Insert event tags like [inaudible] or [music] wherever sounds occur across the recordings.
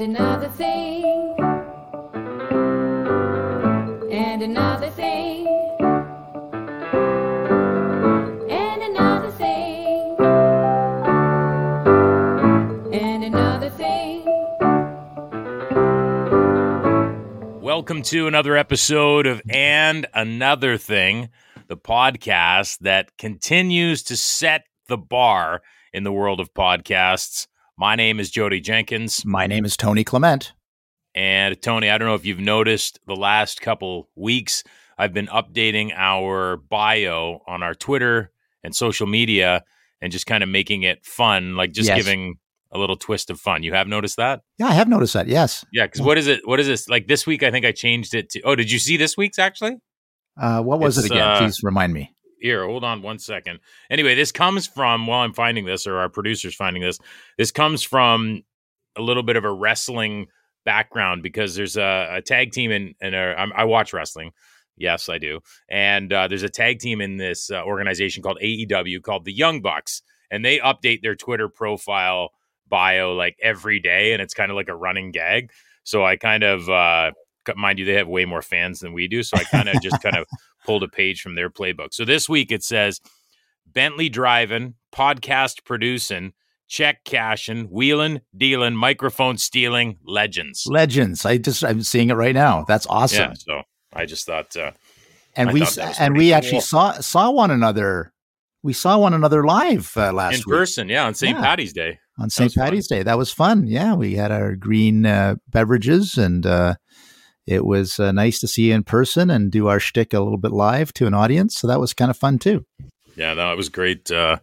and another thing, and another thing, and another thing, and another thing. Welcome to another episode of And Another Thing, the podcast that continues to set the bar in the world of podcasts. My name is Jodie Jenkins. My name is Tony Clement. And Tony, I don't know if you've noticed the last couple weeks, I've been updating our bio on our Twitter and social media and just kind of making it fun, like just Yes. giving a little twist of fun. You have noticed that? Yeah, I have noticed that. Yes. Yeah, because what is it? What is this? Like this week, I think I changed it to. Oh, did you see this week's actually? Uh, what was It's, it again? uh, Please remind me. Here, hold on one second. Anyway, this comes from while I'm finding this, or our producer's finding this. This comes from a little bit of a wrestling background because there's a, a tag team in, and I watch wrestling. Yes, I do. And uh, there's a tag team in this uh, organization called AEW called the Young Bucks, and they update their Twitter profile bio like every day, and it's kind of like a running gag. So I kind of, uh, mind you, they have way more fans than we do. So I kind of just kind of [laughs] pulled a page from their playbook. So this week it says Bentley driving, podcast producing, check cashing, wheeling, dealing, microphone stealing, legends. Legends. I just I'm seeing it right now. That's awesome. Yeah. So I just thought, uh, and I we thought s- that was and we actually saw saw one another. We saw one another live uh, last in week person, yeah, on St. Yeah. Patty's Day. on St. was fun. Patty's Day. That was fun. Yeah, we had our green uh, beverages, and uh, it was uh, nice to see you in person and do our shtick a little bit live to an audience. So that was kind of fun too. Yeah, no, it was great. Uh,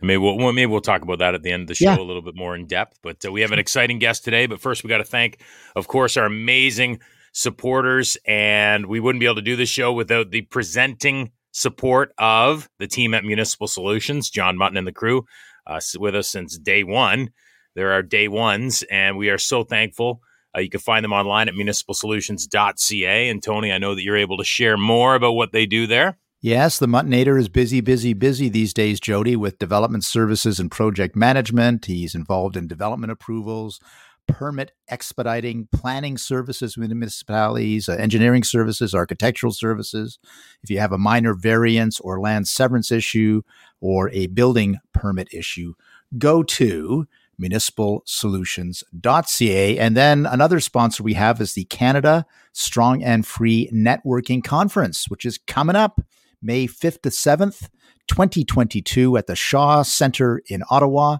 maybe we'll well, maybe we'll talk about that at the end of the show Yeah. a little bit more in depth. But uh, we have an exciting guest today. But first, we got to thank, of course, our amazing supporters, and we wouldn't be able to do the show without the presenting support of the team at Municipal Solutions, John Mutton and the crew, uh, with us since day one. There are day ones, and we are so thankful. Uh, you can find them online at municipalsolutions.ca. And Tony, I know that you're able to share more about what they do there. Yes, the Muttonator is busy, busy, busy these days, Jodie, with development services and project management. He's involved in development approvals, permit expediting, planning services with municipalities, uh, engineering services, architectural services. If you have a minor variance or land severance issue or a building permit issue, go to municipalsolutions.ca. And then another sponsor we have is the Canada Strong and Free Networking Conference, which is coming up May 5th to 7th, 2022 at the Shaw Center in Ottawa.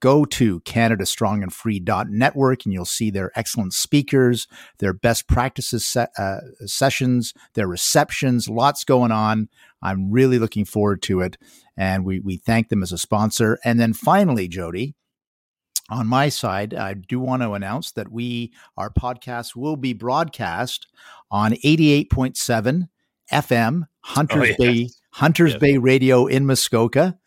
Go to canadastrongandfree.network and you'll see their excellent speakers, their best practices se- uh, sessions, their receptions, lots going on. I'm really looking forward to it. And we, we thank them as a sponsor. And then finally, Jodie, on my side, I do want to announce that we, our podcast will be broadcast on 88.7 FM, Hunters Oh, yes. Bay, Hunters Yes. Bay Radio in Muskoka.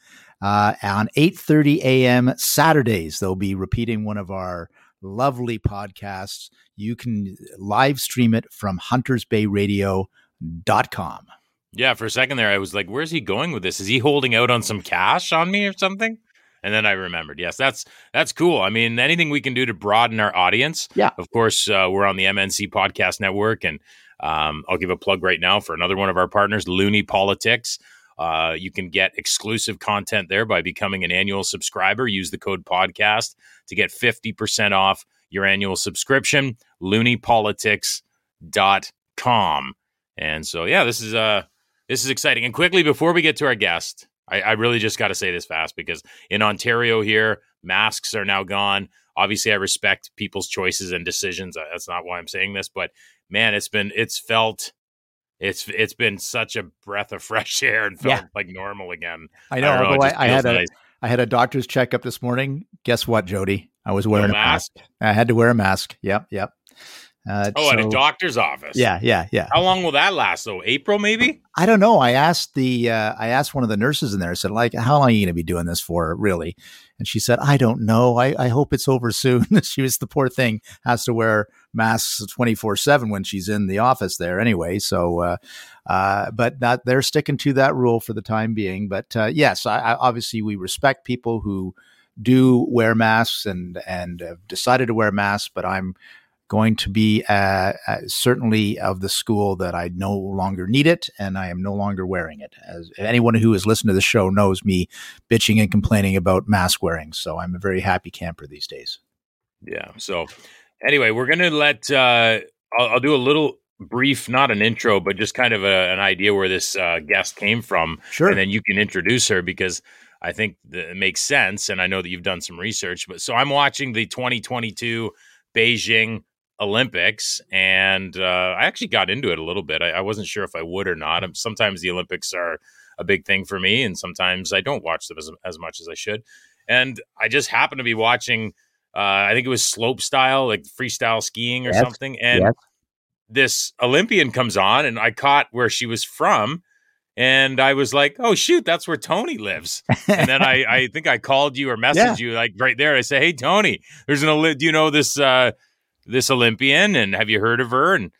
Uh, on 8:30 a.m. Saturdays, they'll be repeating one of our lovely podcasts. You can live stream it from huntersbayradio.com. Yeah, for a second there, I was like, "Where's he going with this? Is he holding out on some cash on me or something?" And then I remembered, yes, that's that's cool. I mean, anything we can do to broaden our audience. Yeah. Of course, uh, we're on the MNC Podcast Network, and um, I'll give a plug right now for another one of our partners, Loonie Politics. Uh, you can get exclusive content there by becoming an annual subscriber. Use the code podcast to get 50% off your annual subscription. LooniePolitics.com. And so, yeah, this is uh this is exciting. And quickly before we get to our guest, I, I really just got to say this fast because in Ontario here, masks are now gone. Obviously, I respect people's choices and decisions. Uh, That's not why I'm saying this, but man, it's been it's felt it's it's been such a breath of [laughs] fresh air and felt Yeah. like normal again. I know. it although I, I had a nice. I had a doctor's checkup this morning. Guess what, Jodie? I was wearing a mask? mask. I had to wear a mask. Yep, yep. Uh, Oh, at a doctor's office. Yeah, yeah, yeah. How long will that last though? April maybe? I don't know. I asked the uh, I asked one of the nurses in there. I said, like, how long are you going to be doing this for, really? And she said, I don't know. I, I hope it's over soon. [laughs] she was the poor thing has to wear masks twenty four seven when she's in the office there anyway. So, uh, uh, but that they're sticking to that rule for the time being. But uh, yes, I, I, obviously we respect people who do wear masks and and have decided to wear masks, but I'm going to be uh, uh, certainly of the school that I no longer need it and I am no longer wearing it. As anyone who has listened to the show knows me bitching and complaining about mask wearing. So I'm a very happy camper these days. Yeah. So anyway, we're going to let, uh, I'll, I'll, do a little brief, not an intro, but just kind of a, an idea where this uh, guest came from. Sure. And then you can introduce her because I think it makes sense. And I know that you've done some research. But so I'm watching the 2022 Beijing Olympics, and uh, I actually got into it a little bit. I, I, wasn't sure if I would or not. Sometimes the Olympics are a big thing for me, and sometimes I don't watch them as, as much as I should. And I just happened to be watching, uh, I think it was slope style, like freestyle skiing or yes. something. And yes. this Olympian comes on, and I caught where she was from. And I was like, "Oh shoot, that's where Tony lives." And then I, [laughs] I think I called you or messaged yeah. you like right there. I say, "Hey Tony, there's an do you know this uh, this Olympian and have you heard of her?" And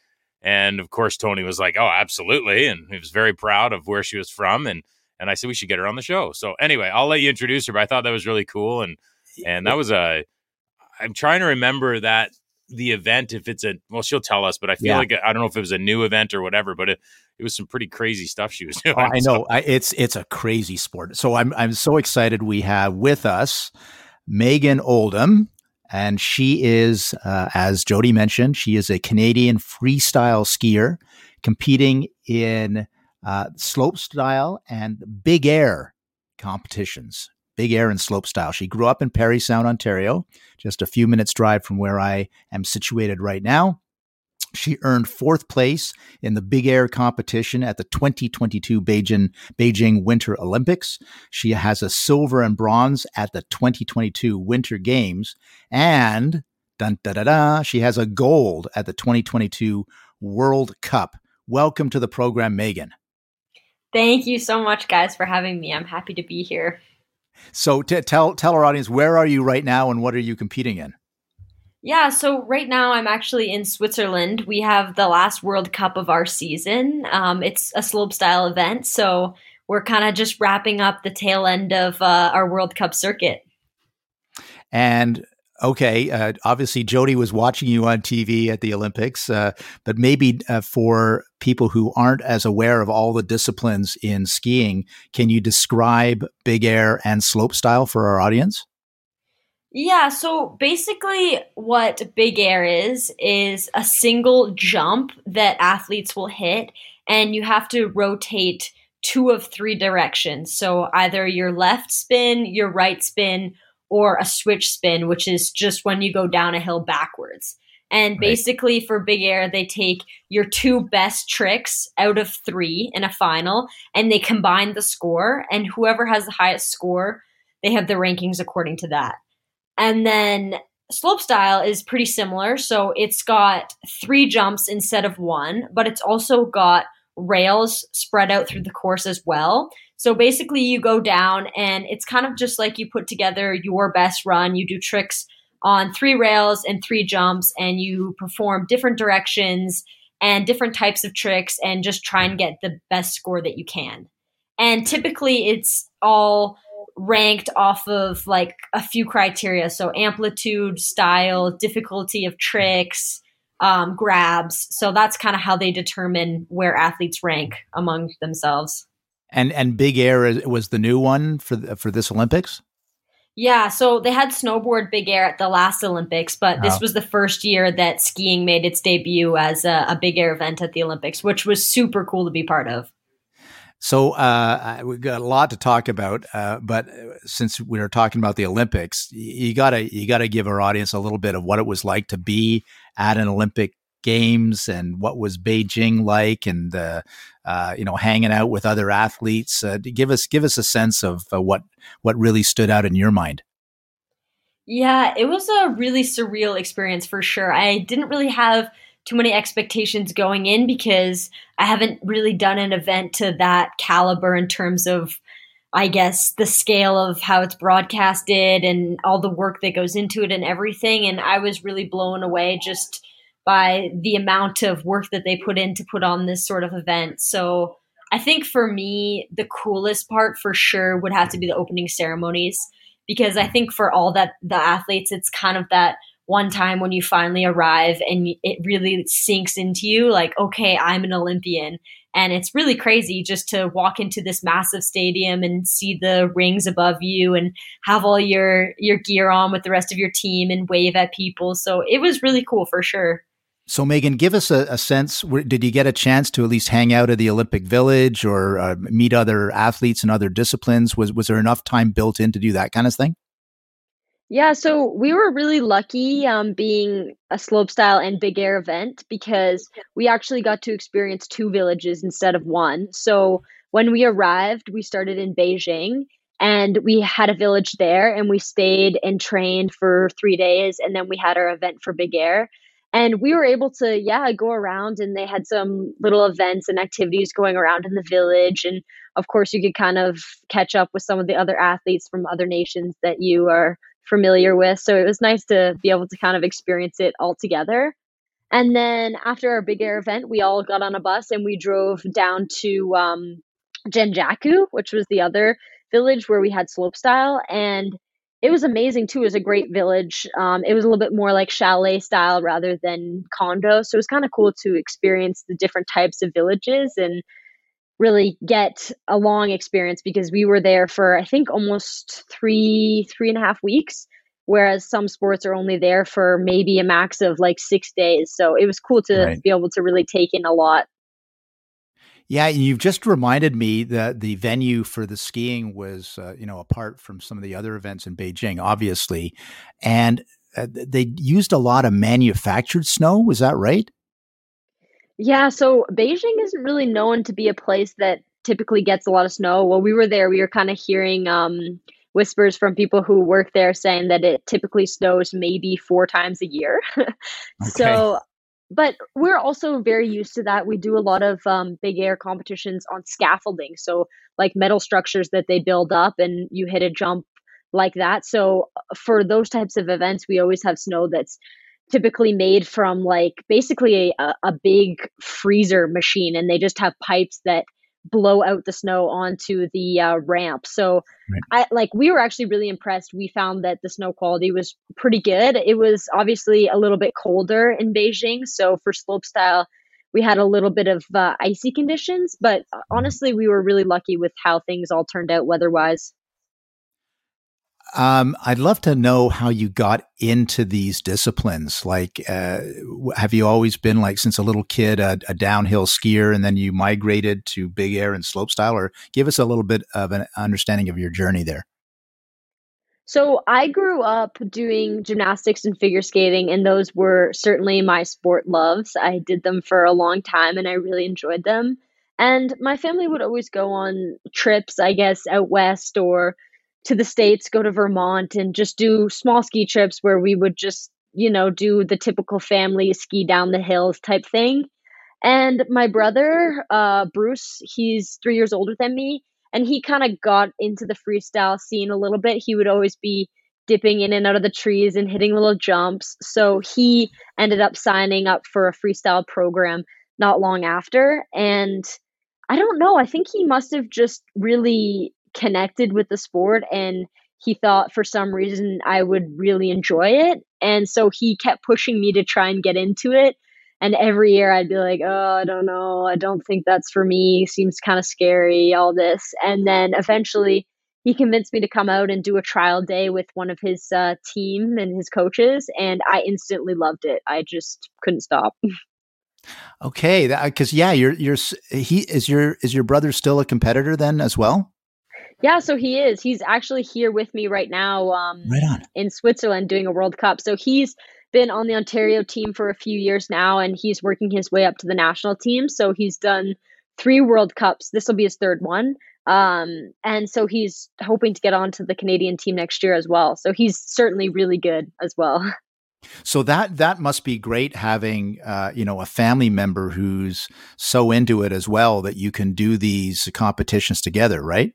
and of course Tony was like, "Oh, absolutely," and he was very proud of where she was from. And and I said we should get her on the show. So anyway, I'll let you introduce her. But I thought that was really cool, and and that was a. I'm trying to remember that the event if it's a well she'll tell us but i feel yeah. like i don't know if it was a new event or whatever but it, it was some pretty crazy stuff she was [laughs] doing oh, i know I, it's it's a crazy sport so i'm i'm so excited we have with us megan oldham and she is uh, as jodie mentioned she is a canadian freestyle skier competing in uh, slope style and big air competitions big air and slope style. She grew up in Parry Sound, Ontario, just a few minutes drive from where I am situated right now. She earned fourth place in the big air competition at the 2022 Beijing, Beijing Winter Olympics. She has a silver and bronze at the 2022 Winter Games. And dun, da, da, da, she has a gold at the 2022 World Cup. Welcome to the program, Megan. Thank you so much, guys, for having me. I'm happy to be here. So t- tell tell our audience where are you right now and what are you competing in? Yeah, so right now I'm actually in Switzerland. We have the last World Cup of our season. Um, it's a slope style event, so we're kind of just wrapping up the tail end of uh, our World Cup circuit. And okay, uh, obviously Jodie was watching you on TV at the Olympics, uh, but maybe uh, for people who aren't as aware of all the disciplines in skiing, can you describe big air and slope style for our audience? Yeah, so basically, what big air is, is a single jump that athletes will hit, and you have to rotate two of three directions. So either your left spin, your right spin, or a switch spin, which is just when you go down a hill backwards. And right. basically, for big air, they take your two best tricks out of three in a final and they combine the score. And whoever has the highest score, they have the rankings according to that. And then slope style is pretty similar. So it's got three jumps instead of one, but it's also got rails spread out through the course as well. So basically, you go down, and it's kind of just like you put together your best run. You do tricks on three rails and three jumps, and you perform different directions and different types of tricks, and just try and get the best score that you can. And typically, it's all ranked off of like a few criteria so amplitude style difficulty of tricks um, grabs so that's kind of how they determine where athletes rank among themselves and and Big Air was the new one for for this Olympics. Yeah, so they had snowboard big air at the last Olympics, but this oh. was the first year that skiing made its debut as a, a, big air event at the Olympics, which was super cool to be part of. So uh, we've got a lot to talk about, uh, but since we are talking about the Olympics, you gotta you gotta give our audience a little bit of what it was like to be at an Olympic games and what was Beijing like and uh, uh, you know hanging out with other athletes. Uh, give us give us a sense of uh, what what really stood out in your mind. Yeah, it was a really surreal experience for sure. I didn't really have too many expectations going in because I haven't really done an event to that caliber in terms of I guess the scale of how it's broadcasted and all the work that goes into it and everything and I was really blown away just by the amount of work that they put in to put on this sort of event. So I think for me, the coolest part for sure would have to be the opening ceremonies because I think for all that the athletes, it's kind of that one time when you finally arrive and it really sinks into you like, okay, I'm an Olympian. And it's really crazy just to walk into this massive stadium and see the rings above you and have all your your gear on with the rest of your team and wave at people. So it was really cool for sure. So, Megan, give us a, a, sense. Did you get a chance to at least hang out at the Olympic Village or uh, meet other athletes in other disciplines? Was was there enough time built in to do that kind of thing? Yeah, so we were really lucky um, being a slopestyle and big air event because we actually got to experience two villages instead of one. So when we arrived, we started in Beijing and we had a village there and we stayed and trained for three days and then we had our event for big air. And we were able to yeah go around and they had some little events and activities going around in the village. And of course you could kind of catch up with some of the other athletes from other nations that you are familiar with so it was nice to be able to kind of experience it all together and then after our big air event we all got on a bus and we drove down to um, Zhangjiakou which was the other village where we had slopestyle and it was amazing too. It was a great village. Um, it was a little bit more like chalet style rather than condo. So it was kind of cool to experience the different types of villages and really get a long experience because we were there for I think almost three three and a half weeks, whereas some sports are only there for maybe a max of like six days. So it was cool to right. be able to really take in a lot yeah, and you've just reminded me that the venue for the skiing was, uh, you know, apart from some of the other events in Beijing, obviously, and uh, they used a lot of manufactured snow. Was that right? Yeah. So Beijing isn't really known to be a place that typically gets a lot of snow. While we were there, we were kind of hearing um, whispers from people who work there saying that it typically snows maybe four times a year. [laughs] okay. So but we're also very used to that. We do a lot of um, big air competitions on scaffolding, so like metal structures that they build up, and you hit a jump like that. So uh, for those types of events, we always have snow that's typically made from like basically a, a big freezer machine, and they just have pipes that blow out the snow onto the uh, ramp. So right. I like we were actually really impressed. We found that the snow quality was pretty good. It was obviously a little bit colder in Beijing, so for slopestyle we had a little bit of uh, icy conditions, but uh, honestly we were really lucky with how things all turned out weather-wise. Um, I'd love to know how you got into these disciplines. Like, uh, have you always been like since a little kid a, a, downhill skier, and then you migrated to big air and slopestyle? Or give us a little bit of an understanding of your journey there. So I grew up doing gymnastics and figure skating, and those were certainly my sport loves. I did them for a long time, and I really enjoyed them. And my family would always go on trips, I guess, out west or to the States, go to Vermont, and just do small ski trips where we would just, you know, do the typical family ski down the hills type thing. And my brother, uh, Bruce, he's three years older than me, and he kind of got into the freestyle scene a little bit. He would always be dipping in and out of the trees and hitting little jumps. So he ended up signing up for a freestyle program not long after. And I don't know, I think he must have just really connected with the sport and he thought for some reason I would really enjoy it. And so he kept pushing me to try and get into it. And every year I'd be like, oh, I don't know. I don't think that's for me. Seems kind of scary, all this. And then eventually he convinced me to come out and do a trial day with one of his uh, team and his coaches. And I instantly loved it. I just couldn't stop. [laughs] Okay, because yeah, you're you're he is your is your brother still a competitor then as well? Yeah, so he is. He's actually here with me right now. Um, right on. In Switzerland doing a World Cup. So he's been on the Ontario team for a few years now, and he's working his way up to the national team. So he's done three World Cups. This will be his third one. Um, and so he's hoping to get onto the Canadian team next year as well. So he's certainly really good as well. [laughs] So that that must be great having uh, you know a family member who's so into it as well that you can do these competitions together, right?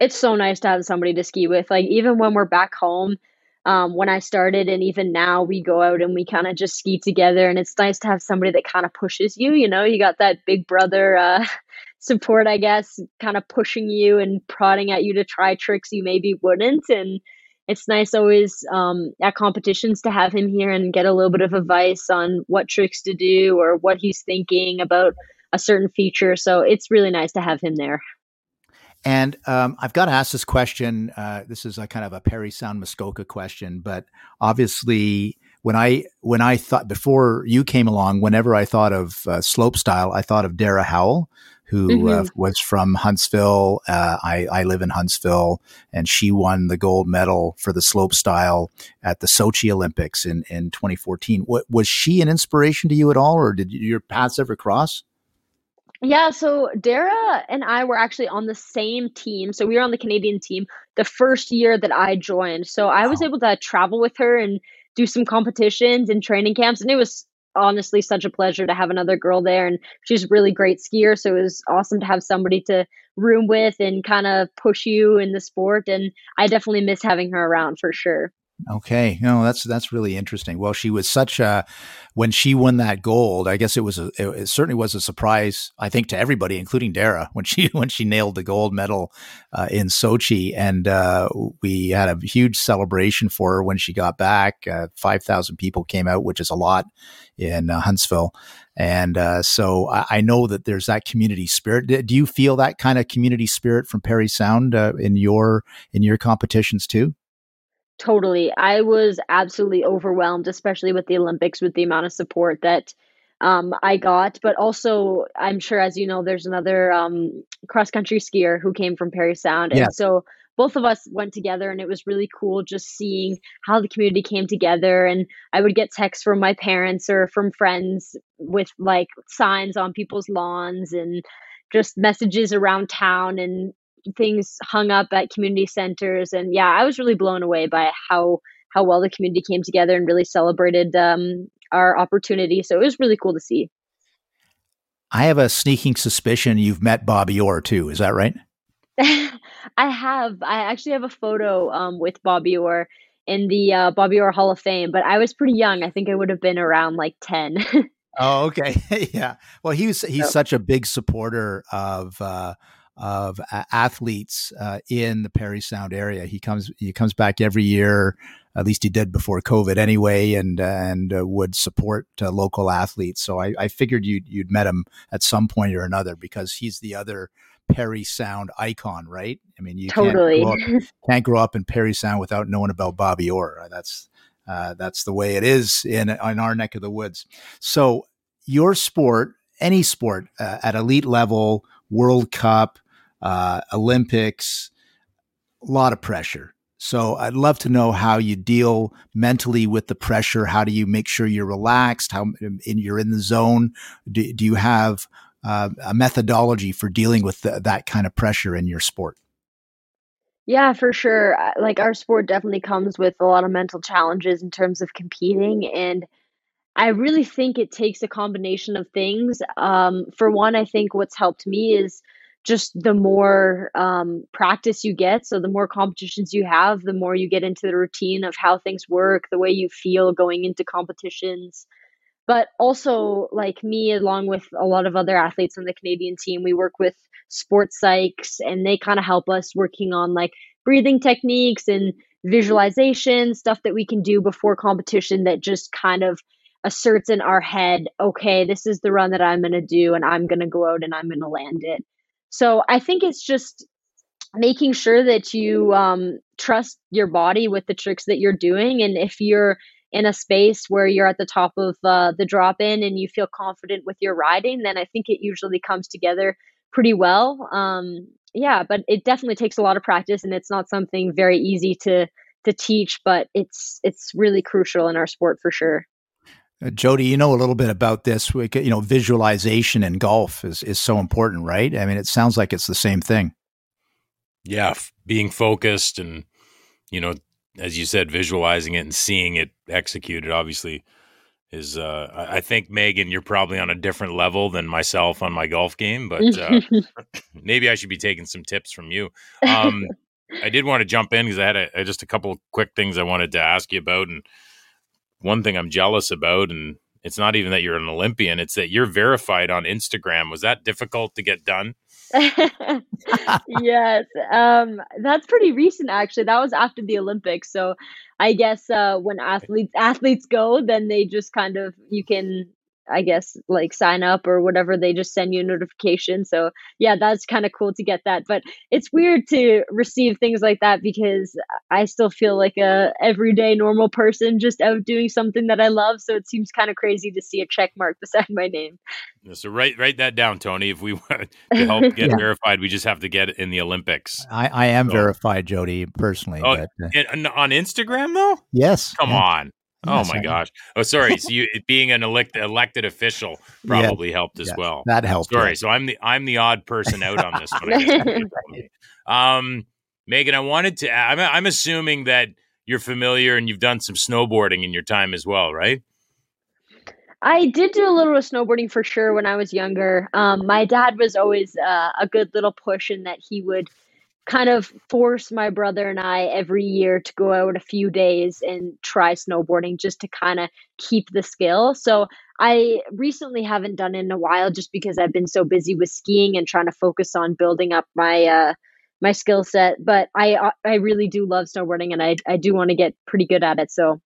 It's so nice to have somebody to ski with. Like even when we're back home, um, when I started and even now we go out and we kind of just ski together and it's nice to have somebody that kind of pushes you, you know, you got that big brother uh, [laughs] support, I guess, kind of pushing you and prodding at you to try tricks you maybe wouldn't. And it's nice always um, at competitions to have him here and get a little bit of advice on what tricks to do or what he's thinking about a certain feature. So it's really nice to have him there. And um, I've got to ask this question. Uh, this is a kind of a Parry Sound Muskoka question, but obviously, when I when I thought before you came along, whenever I thought of uh, slope style, I thought of Dara Howell, who uh, mm-hmm. uh, was from Huntsville. Uh, I, I live in Huntsville, and she won the gold medal for the slope style at the Sochi Olympics in in 2014. What, was she an inspiration to you at all, or did your paths ever cross? Yeah, so Dara and I were actually on the same team. So we were on the Canadian team the first year that I joined. So I was able to travel with her and do some competitions and training camps. And it was honestly such a pleasure to have another girl there. And she's a really great skier. So it was awesome to have somebody to room with and kind of push you in the sport. And I definitely miss having her around for sure. Okay, no, that's that's really interesting. Well, she was such a when she won that gold. I guess it was a it, certainly was a surprise. I think to everybody, including Dara, when she [laughs] when she nailed the gold medal uh, in Sochi, and uh, we had a huge celebration for her when she got back. Uh, Five thousand people came out, which is a lot in uh, Huntsville, and uh, so I, I, know that there's that community spirit. Do you feel that kind of community spirit from Parry Sound uh, in your in your competitions too? Totally. I was absolutely overwhelmed, especially with the Olympics, with the amount of support that um, I got. But also, I'm sure, as you know, there's another um, cross country skier who came from Parry Sound. And so both of us went together, and it was really cool just seeing how the community came together. And I would get texts from my parents or from friends with like signs on people's lawns and just messages around town and things hung up at community centers and yeah i was really blown away by how how well the community came together and really celebrated um, our opportunity so it was really cool to see. I have a sneaking suspicion you've met bobby orr too is that right? [laughs] I have. I actually have a photo um, with bobby orr in the uh, bobby orr hall of fame but i was pretty young. I think i would have been around like 10 [laughs] oh okay. [laughs] Yeah. Well he's he's so. such a big supporter of uh, of uh, athletes uh, in the Parry Sound area. He comes he comes back every year. At least he did before COVID, anyway, and and uh, would support uh, local athletes. So I, I figured you'd you'd met him at some point or another because he's the other Parry Sound icon, right? I mean, you totally can't grow, up, [laughs] can't grow up in Parry Sound without knowing about Bobby Orr. That's uh, that's the way it is in in our neck of the woods. So your sport, any sport uh, at elite level, World Cup, uh, Olympics, a lot of pressure. So I'd love to know how you deal mentally with the pressure. How do you make sure you're relaxed? How in, you're in the zone? Do, do you have uh, a methodology for dealing with the, that kind of pressure in your sport? Yeah, for sure. Like our sport definitely comes with a lot of mental challenges in terms of competing and I really think it takes a combination of things. Um, for one, I think what's helped me is just the more um, practice you get. So the more competitions you have, the more you get into the routine of how things work, the way you feel going into competitions. But also, like me, along with a lot of other athletes on the Canadian team, we work with sports psychs and they kind of help us working on like breathing techniques and visualization, stuff that we can do before competition that just kind of asserts in our head, okay, this is the run that I'm going to do and I'm going to go out and I'm going to land it. So I think it's just making sure that you um, trust your body with the tricks that you're doing. And if you're in a space where you're at the top of uh, the drop in and you feel confident with your riding, then I think it usually comes together pretty well. Um, yeah, but it definitely takes a lot of practice, and it's not something very easy to to teach, but it's it's really crucial in our sport for sure. Uh, Jodie, you know a little bit about this. We, you know, visualization in golf is is so important, right? I mean, it sounds like it's the same thing. Yeah, f- being focused and you know, as you said, visualizing it and seeing it executed. Obviously, is uh, I think Megan, you're probably on a different level than myself on my golf game, but uh, [laughs] [laughs] maybe I should be taking some tips from you. Um, [laughs] I did want to jump in because I had a, just a couple quick things I wanted to ask you about, and one thing I'm jealous about, and it's not even that you're an Olympian, it's that you're verified on Instagram. Was that difficult to get done? [laughs] yes, um, that's pretty recent actually. That was after the Olympics, so I guess uh, when athletes athletes go, then they just kind of you can I guess like sign up or whatever. They just send you a notification. So yeah, that's kind of cool to get that. But it's weird to receive things like that because I still feel like a everyday normal person just out doing something that I love. So it seems kind of crazy to see a check mark [laughs] beside my name. So write write that down, Tony. If we [laughs] want to help [laughs] get Yeah. verified, we just have to get it in the Olympics. I, I am So- verified, Jodie, personally. Oh, but, uh, And, and on Instagram though? yes. Come yeah. on. Oh Yes, my I- gosh. Oh, sorry. So you being an elect, elected official probably helped as yes, well. That helped. Sorry. yeah. So I'm the I'm the odd person out on this one. [laughs] Um, Megan, I wanted to. I'm I'm assuming that you're familiar and you've done some snowboarding in your time as well, right? I did do a little of snowboarding for sure when I was younger. Um, my dad was always uh, a good little push in that he would kind of force my brother and I every year to go out a few days and try snowboarding just to kind of keep the skill. So I recently haven't done it in a while just because I've been so busy with skiing and trying to focus on building up my uh, my skill set. But I I really do love snowboarding and I I do want to get pretty good at it. So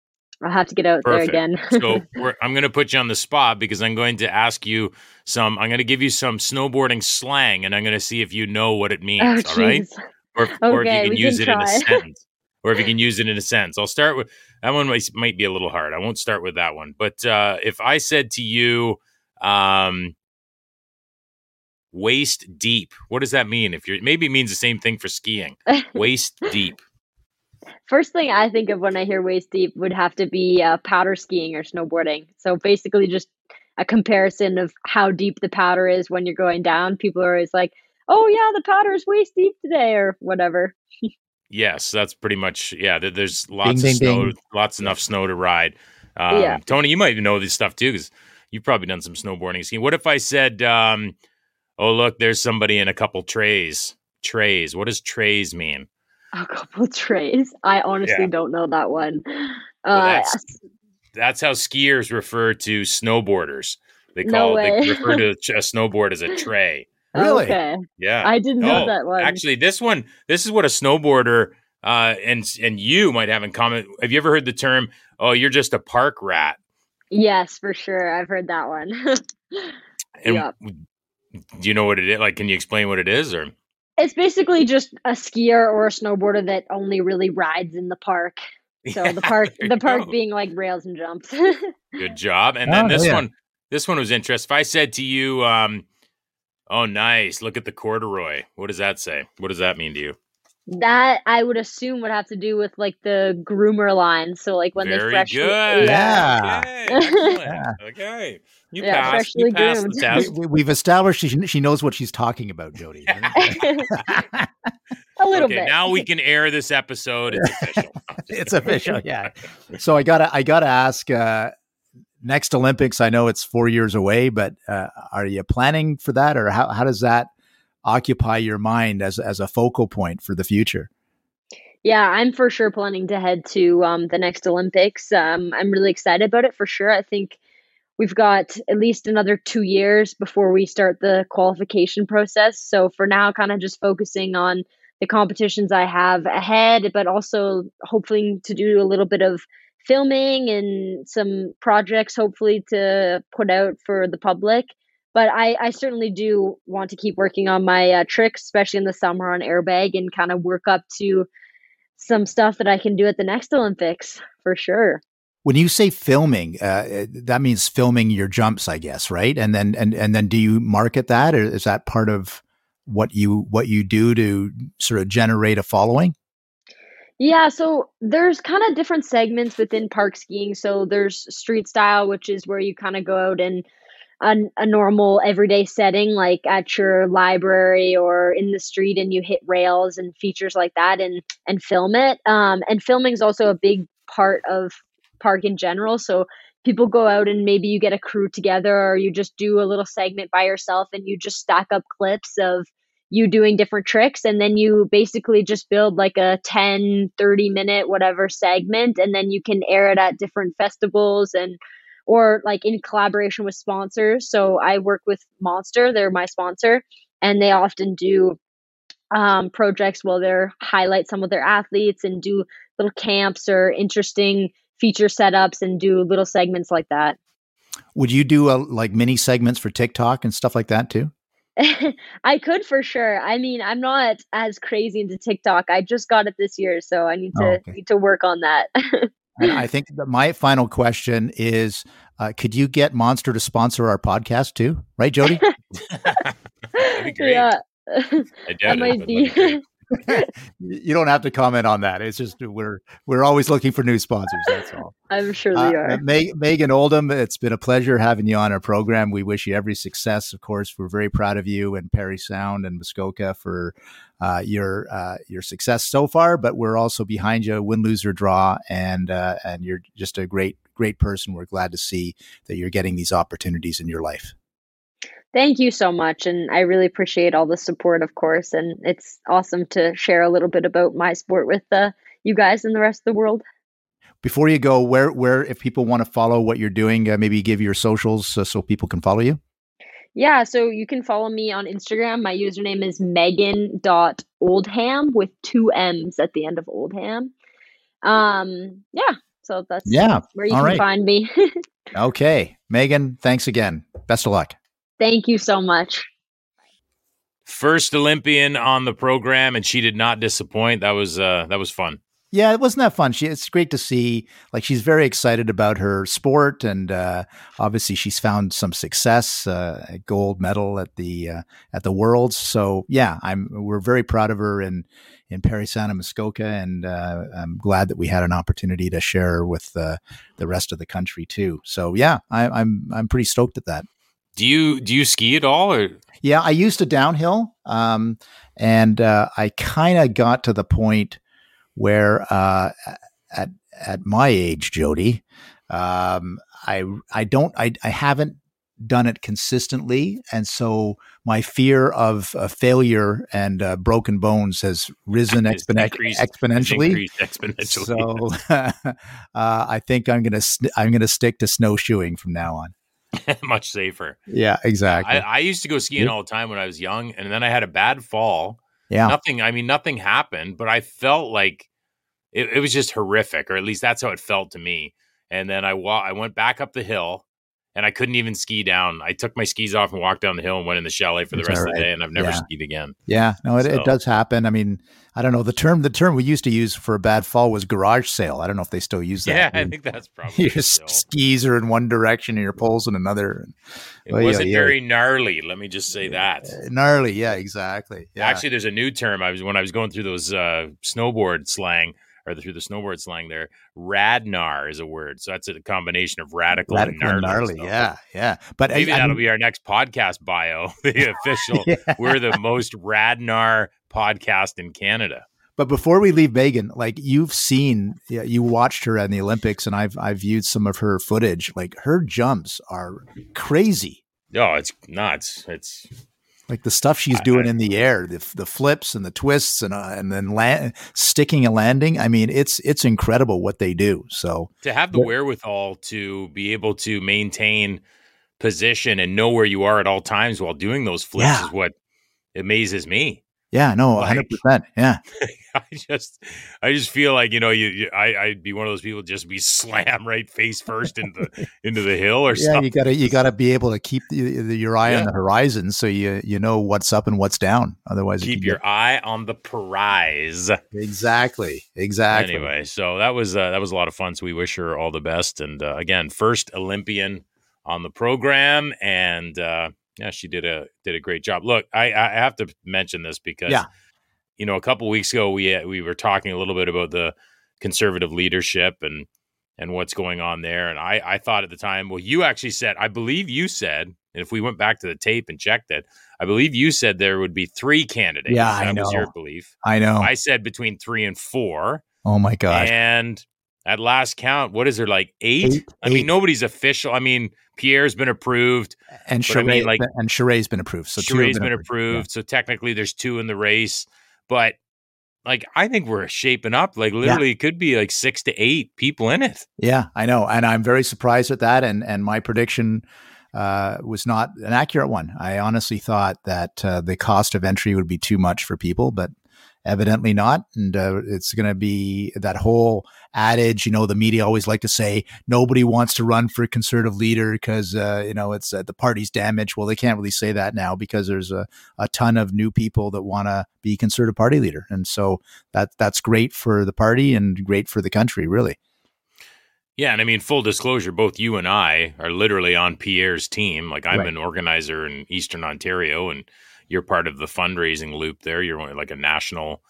I'll have to get out Perfect. there again. So [laughs] we're, I'm going to put you on the spot because I'm going to ask you some. I'm going to give you some snowboarding slang, and I'm going to see if you know what it means. oh, all right, or, or if you can use can it in a try. [laughs] sentence, or if you can use it in a sentence. I'll start with that one. Might, might be a little hard. I won't start with that one. But uh, if I said to you, um, waist deep, what does that mean? If you're maybe it means the same thing for skiing. Waist deep. [laughs] First thing I think of when I hear waist deep would have to be uh, powder skiing or snowboarding. So basically, just a comparison of how deep the powder is when you're going down. People are always like, "Oh yeah, the powder is waist deep today," or whatever. Yes, that's pretty much yeah. there- There's lots ding, of snow, ding. lots enough snow to ride. Um, Yeah. Tony, you might know this stuff too because you've probably done some snowboarding skiing. What if I said, um, "Oh look, there's somebody in a couple trays." Trays. What does trays mean? A couple trays. I honestly Yeah. don't know that one. Well, Uh, that's- That's how skiers refer to snowboarders. They No call they refer to [laughs] a snowboard as a tray. Really? Okay, Yeah. I didn't know Oh, that one. Actually, this one, this is what a snowboarder uh, and and you might have in common. Have you ever heard the term? Oh, you're just a park rat. yes, for sure. I've heard that one. [laughs] And Yeah. do you know what it is? Like, can you explain what it is? Or It's basically just a skier or a snowboarder that only really rides in the park. [laughs] So Yeah, the park, the park go. being like rails and jumps. [laughs] good job. And then Oh, this yeah. one, this one was interesting. If I said to you, um, "Oh, nice, look at the corduroy," what does that say? What does that mean to you? that I would assume would have to do with like the groomer line. So like when Very they freshly, good. Yeah. Okay. Yeah. Okay. You Yeah, passed. You freshly passed the groomed. test. We, we've established she, she knows what she's talking about, Jodie. [laughs] a little okay, bit. now we can air this episode. It's [laughs] official. it's official, yeah. So I gotta I gotta ask. Uh, next Olympics, I know it's four years away, but uh, are you planning for that, or how how does that occupy your mind as as a focal point for the future? Yeah, I'm for sure planning to head to um, the next Olympics. Um, I'm really excited about it for sure. I think we've got at least another two years before we start the qualification process. So for now, kind of just focusing on the competitions I have ahead, but also hoping to do a little bit of filming and some projects, hopefully to put out for the public. But I, I certainly do want to keep working on my uh, tricks, especially in the summer on airbag, and kind of work up to some stuff that I can do at the next Olympics for sure. When you say filming, uh, that means filming your jumps, I guess, right? And then and and then do you market that, or is that part of what you what you do to sort of generate a following? Yeah, so there's kind of different segments within park skiing. So there's street style, which is where you kind of go out in a, a normal everyday setting, like at your library or in the street, and you hit rails and features like that, and and film it. Um, and filming is also a big part of park in general. So people go out and maybe you get a crew together, or you just do a little segment by yourself, and you just stack up clips of you doing different tricks and then you basically just build like a 10 30 minute whatever segment and then you can air it at different festivals and or like in collaboration with sponsors so i work with monster they're my sponsor and they often do um, projects where they highlight some of their athletes and do little camps or interesting feature setups and do little segments like that. Would you do a, like mini segments for TikTok and stuff like that too? [laughs] I could for sure. I mean, I'm not as crazy into TikTok. I just got it this year, so I need to Oh, okay. need to work on that. [laughs] And I think that my final question is: uh, Could you get Monster to sponsor our podcast too? Right, Jodie? [laughs] That'd be great. Yeah. I that doubt it, might be. [laughs] you don't have to comment on that. It's just we're we're always looking for new sponsors. That's all. [laughs] I'm sure Uh, they are. Meg- Megan Oldham, it's been a pleasure having you on our program. We wish you every success. Of course, we're very proud of you and Parry Sound and Muskoka for uh, your uh, your success so far. But we're also behind you, win, lose or draw, and uh, and you're just a great great person. We're glad to see that you're getting these opportunities in your life. Thank you so much. And I really appreciate all the support, of course. And it's awesome to share a little bit about my sport with uh, you guys and the rest of the world. Before you go, where where if people want to follow what you're doing, uh, maybe give your socials uh, so people can follow you. Yeah, so you can follow me on Instagram. My username is megan.oldham with two M's at the end of Oldham. Um, yeah, so that's Yeah, where you all can right. find me. [laughs] Okay, Megan, thanks again. Best of luck. Thank you so much. First Olympian on the program, and she did not disappoint. That was uh, that was fun. Yeah, it wasn't that fun. She it's great to see. Like she's very excited about her sport, and uh, obviously she's found some success, uh, a gold medal at the uh, at the Worlds. So yeah, I'm we're very proud of her in in Parry Sound and Muskoka, and uh, I'm glad that we had an opportunity to share her with uh, the rest of the country too. So yeah, I, I'm I'm pretty stoked at that. Do you do you ski at all, or Yeah, I used to downhill, um, and uh, I kind of got to the point where uh, at at my age, Jodie, um, I I don't I I haven't done it consistently, and so my fear of uh, failure and uh, broken bones has risen It's increased- exponentially. exponentially? So [laughs] uh, I think I'm gonna sn- I'm gonna stick to snowshoeing from now on. [laughs] much safer. Yeah, exactly. I, I used to go skiing all the time when I was young, and then I had a bad fall. yeah, Nothing. I mean, nothing happened, but I felt like it, it was just horrific, or at least that's how it felt to me. And then I wa- I went back up the hill, and I couldn't even ski down. I took my skis off and walked down the hill and went in the chalet for the That's rest all of the day, and I've never Yeah. skied again. Yeah, no, it, So- it does happen. I mean, I don't know the term. The term we used to use for a bad fall was garage sale. I don't know if they still use that. Yeah, I Your- think that's [laughs] probably your still. skis are in one direction and your poles in another. It wasn't yeah. very gnarly. Let me just say that. Uh, Gnarly, yeah, exactly. Yeah. Actually, there's a new term. I was when I was going through those uh, snowboard slang or through the snowboard slang. There, radnar is a word. So that's a combination of radical, radical and and gnarly. gnarly. Yeah, yeah. But maybe I that'll be our next podcast bio. [laughs] The [laughs] official. Yeah. We're the most radnar podcast in Canada. But before we leave Megan, like you've seen, you watched her in the Olympics, and I've I've viewed some of her footage. Like her jumps are crazy. Oh, it's nuts. It's Like the stuff she's doing in the air, the the flips and the twists, and uh, and then land, sticking a landing. I mean, it's it's incredible what they do. So to have the What- wherewithal to be able to maintain position and know where you are at all times while doing those flips Yeah. is what amazes me. Yeah, no, Like- hundred [laughs] percent. Yeah, I just, I just feel like you know, you, you I, I'd be one of those people just be [laughs] slam right face first into the [laughs] into the hill or yeah. something. You gotta you gotta be able to keep the, the, your eye on the horizon, so you you know what's up and what's down. Otherwise, Keep your get- eye on the prize. exactly exactly. Anyway, so that was uh, that was a lot of fun. So we wish her all the best. And uh, again, first Olympian on the program, and uh, yeah, she did a did a great job. Look, I I have to mention this because Yeah. you know a couple weeks ago we uh, we were talking a little bit about the conservative leadership and and what's going on there. And I I thought at the time, well, you actually said, I believe you said, and if we went back to the tape and checked it, I believe you said there would be three candidates. Yeah, I know. was your belief. I know. I said between three and four. oh my gosh. And at last count, what is there like eight? Eight- I mean, nobody's official. I mean, Pierre's been approved. and but I mean, like- and Charest's been approved. So have Charest's been approved. So technically, there's two in the race. But like, I think we're shaping up. Like, literally, it could be like six to eight people in it. Yeah, I know, and I'm very surprised at that. And and my prediction uh, was not an accurate one. I honestly thought that uh, the cost of entry would be too much for people, but evidently not. And uh, it's going to be that whole adage, you know, the media always like to say nobody wants to run for conservative leader because, uh, you know, it's uh, the party's damaged. Well, they can't really say that now because there's a, a ton of new people that want to be conservative party leader. And so that that's great for the party and great for the country, really. Yeah, and I mean, full disclosure, both you and I are literally on Pierre's team. Like, I'm Right. an organizer in Eastern Ontario, and you're part of the fundraising loop there. You're like a national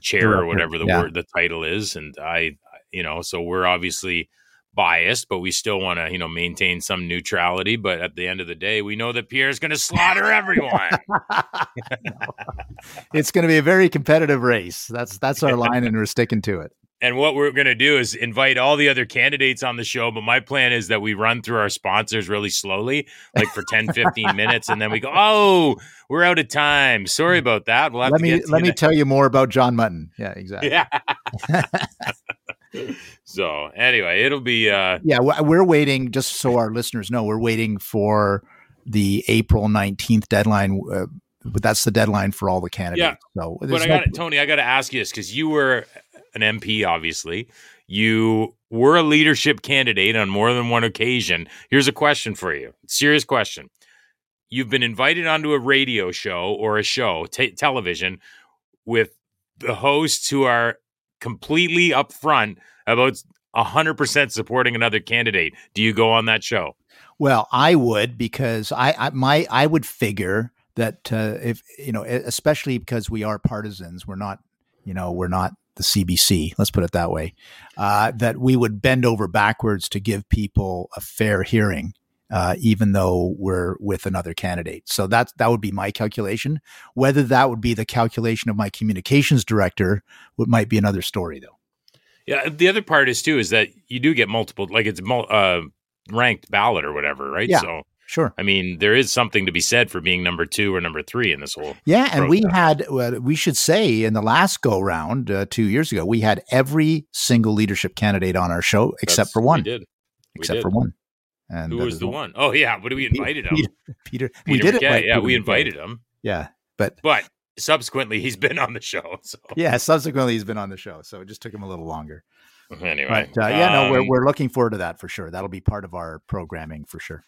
chair or whatever the yeah. word, the title is. And I, you know, so we're obviously biased, but we still want to, you know, maintain some neutrality. But at the end of the day, we know that Pierre's going to slaughter everyone. [laughs] it's going to be a very competitive race. That's that's our [laughs] line, and we're sticking to it. And what we're going to do is invite all the other candidates on the show. But my plan is that we run through our sponsors really slowly, like for 10, [laughs] 15 minutes. And then we go, oh, we're out of time. Sorry about that. We'll have Let to me let me ne- tell you more about John Mutton. Yeah, exactly. Yeah. [laughs] so anyway, it'll be, uh, Yeah, we're waiting. Just so our listeners know, we're waiting for the April nineteenth deadline. Uh, but that's the deadline for all the candidates. Yeah. So but I no- got Tony, I got to ask you this because you were an MP, obviously. You were a leadership candidate on more than one occasion. Here's a question for you serious question. You've been invited onto a radio show or a show, t- television, with the hosts who are completely upfront about 100% supporting another candidate. Do you go on that show? Well, I would because I, I my I would figure that uh, if you know, especially because we are partisans, we're not, you know, we're not the CBC. Let's put it that way. Uh, that we would bend over backwards to give people a fair hearing, uh, even though we're with another candidate. So that that would be my calculation. Whether that would be the calculation of my communications director, would might be another story, though. Yeah. The other part is, too, is that you do get multiple, like it's uh, ranked ballot or whatever, right? Yeah. So, Sure. I mean, there is something to be said for being number two or number three in this whole. Yeah, and we had, uh, we should say, in the last go round uh, two years ago, we had every single leadership candidate on our show except That's- for one. We did. We Except did. for one. And Who was the one? Oh yeah, but we invited him. Peter. [laughs] Peter. we Peter did it. Like yeah, Peter we invited him, Yeah, but but subsequently he's been on the show. [laughs] So yeah, subsequently he's been on the show, so it just took him a little longer. anyway, But uh, yeah, no, we're um, we're looking forward to that for sure. That'll be part of our programming for sure.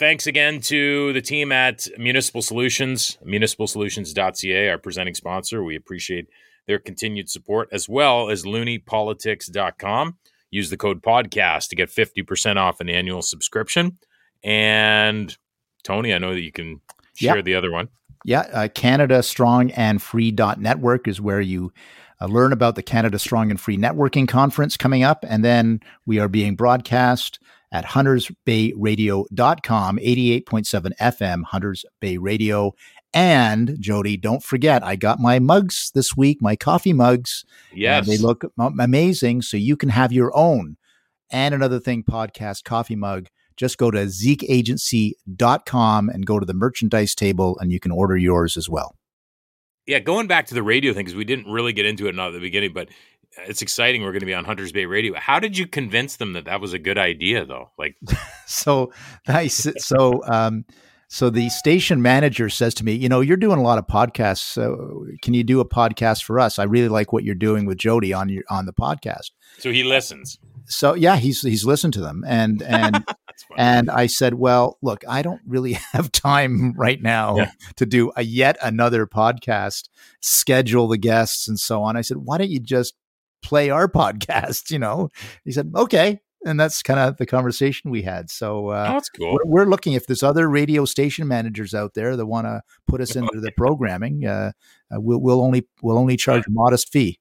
Thanks again to the team at Municipal Solutions, municipalsolutions.ca, our presenting sponsor. We appreciate their continued support, as well as LooniePolitics.com. Use the code podcast to get 50% off an annual subscription. And Tony, I know that you can share Yeah. the other one. Yeah, uh, Canada Strong and Free network is where you uh, learn about the Canada Strong and Free Networking Conference coming up. And then we are being broadcast at huntersbayradio.com, 88.7 FM, Hunters Bay Radio. And Jodie, don't forget, I got my mugs this week, my coffee mugs. Yes. they look amazing. So you can have your own and another thing podcast coffee mug. Just go to zekeagency.com and go to the merchandise table and you can order yours as well. yeah, going back to the radio thing, because we didn't really get into it not at the beginning, but it's exciting. We're going to be on Hunters Bay Radio. How did you convince them that that was a good idea, though? Like, [laughs] So nice. So, um, so the station manager says to me, you know, you're doing a lot of podcasts. So can you do a podcast for us? I really like what you're doing with Jodie on your, on the podcast. so he listens. So yeah, he's, he's listened to them and, and, [laughs] And I said, well, look, I don't really [laughs] have time right now Yeah. to do a yet another podcast, schedule the guests and so on. I said, why don't you just play our [laughs] podcast? You know, he said, okay. And that's kind of the conversation we had. So, uh, that's cool. we're, we're looking if there's other radio station managers out there that want to put us into the programming. Uh, uh, we'll, we'll only we'll only charge a modest fee.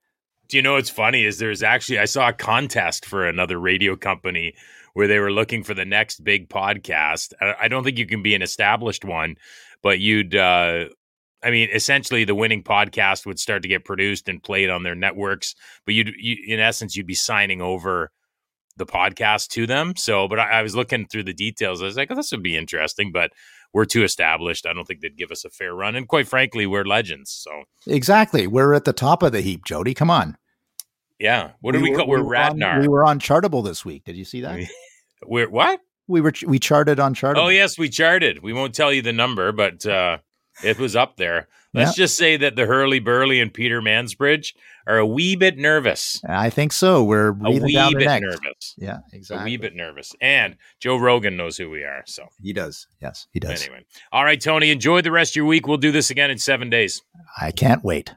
Do you know what's funny is there's actually I saw a contest for another radio company where they were looking for the next big podcast. I, I don't think you can be an established one, but you'd uh I mean, essentially, the winning podcast would start to get produced and played on their networks. But you'd, you, in essence, you'd be signing over the podcast to them. So, but I, I was looking through the details. I was like, oh, this would be interesting, but we're too established. I don't think they'd give us a fair run. And quite frankly, we're legends. So, Exactly. We're at the top of the heap, Jodie. Come on. yeah. What do we, were- call? We're were on- Radnar. we were on Chartable this week. Did you see that? [laughs] We're what? We were we charted on Chartable. Oh yes, we charted. We won't tell you the number, but uh, it was up there. Let's just say that the Herle Burly and Peter Mansbridge are a wee bit nervous. I think so. We're A wee bit nervous. Yeah, exactly. A wee bit nervous. And Joe Rogan knows who we are. So He does. Yes, he does. anyway. All right, Tony, enjoy the rest of your week. We'll do this again in seven days. I can't wait.